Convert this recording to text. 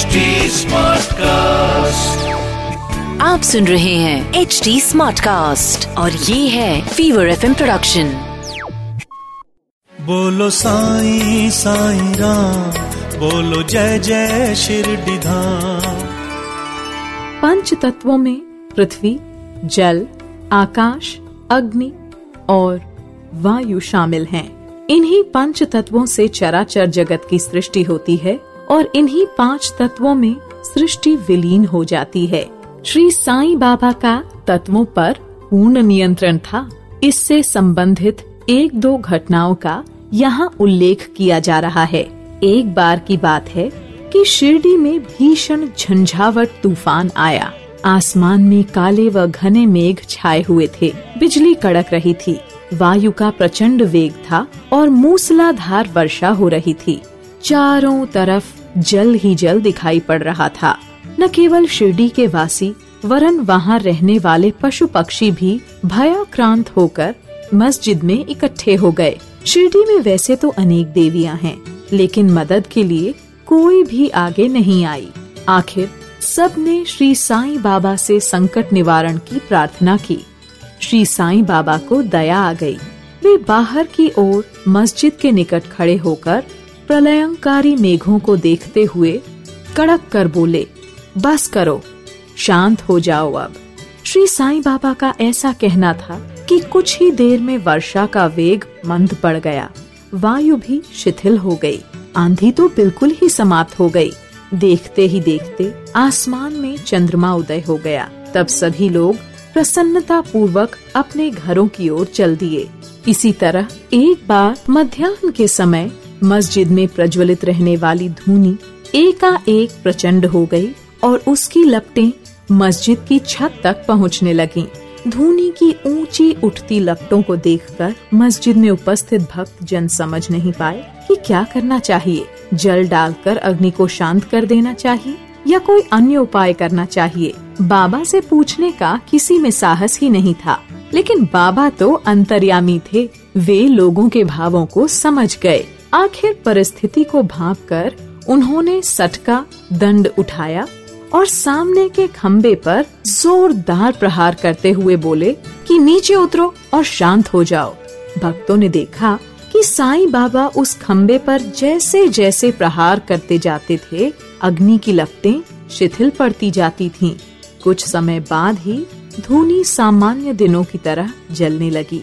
HD Smartcast. आप सुन रहे हैं एच डी स्मार्ट कास्ट और ये है फीवर एफ़ प्रोडक्शन बोलो साई साई राम बोलो जय जय शिरडी धाम पंच तत्वों में पृथ्वी जल आकाश अग्नि और वायु शामिल हैं। इन्हीं पंच तत्वों से चराचर जगत की सृष्टि होती है और इन्हीं पाँच तत्वों में सृष्टि विलीन हो जाती है। श्री साईं बाबा का तत्वों पर पूर्ण नियंत्रण था। इससे संबंधित एक दो घटनाओं का यहाँ उल्लेख किया जा रहा है। एक बार की बात है कि शिरडी में भीषण झंझावट तूफ़ान आया। आसमान में काले व घने मेघ छाए हुए थे। बिजली कड़क रही थी। वायु का प्रचंड वेग था और मूसलाधार वर्षा हो रही थी। चारों तरफ़ जल ही जल दिखाई पड़ रहा था। न केवल शिरडी के वासी वरन वहाँ रहने वाले पशु पक्षी भी भयाक्रांत होकर मस्जिद में इकट्ठे हो गए। शिरडी में वैसे तो अनेक देवियाँ हैं, लेकिन मदद के लिए कोई भी आगे नहीं आई। आखिर सबने श्री साईं बाबा से संकट निवारण की प्रार्थना की। श्री साईं बाबा को दया आ गई। वे बाहर की ओर मस्जिद के निकट खड़े होकर प्रलयंकारी मेघों को देखते हुए कड़क कर बोले, बस करो, शांत हो जाओ अब। श्री साईं बाबा का ऐसा कहना था कि कुछ ही देर में वर्षा का वेग मंद पड़ गया। वायु भी शिथिल हो गई। आंधी तो बिल्कुल ही समाप्त हो गई। देखते ही देखते आसमान में चंद्रमा उदय हो गया। तब सभी लोग प्रसन्नता पूर्वक अपने घरों की ओर चल दिए। इसी तरह एक बार मध्याह्न के समय मस्जिद में प्रज्वलित रहने वाली धूनी एकाएक प्रचंड हो गई और उसकी लपटें मस्जिद की छत तक पहुँचने लगीं। धूनी की ऊँची उठती लपटों को देखकर मस्जिद में उपस्थित भक्त जन समझ नहीं पाए कि क्या करना चाहिए। जल डालकर अग्नि को शांत कर देना चाहिए या कोई अन्य उपाय करना चाहिए। बाबा से पूछने का किसी में साहस ही नहीं था, लेकिन बाबा तो अंतर्यामी थे। वे लोगों के भावों को समझ गए। आखिर परिस्थिति को भाप कर उन्होंने सटका, दंड उठाया और सामने के खम्बे पर जोरदार प्रहार करते हुए बोले कि नीचे उतरो और शांत हो जाओ भक्तों ने देखा कि साईं बाबा उस खम्बे पर जैसे जैसे प्रहार करते जाते थे, अग्नि की लपटें शिथिल पड़ती जाती थीं। कुछ समय बाद ही धूनी सामान्य दिनों की तरह जलने लगी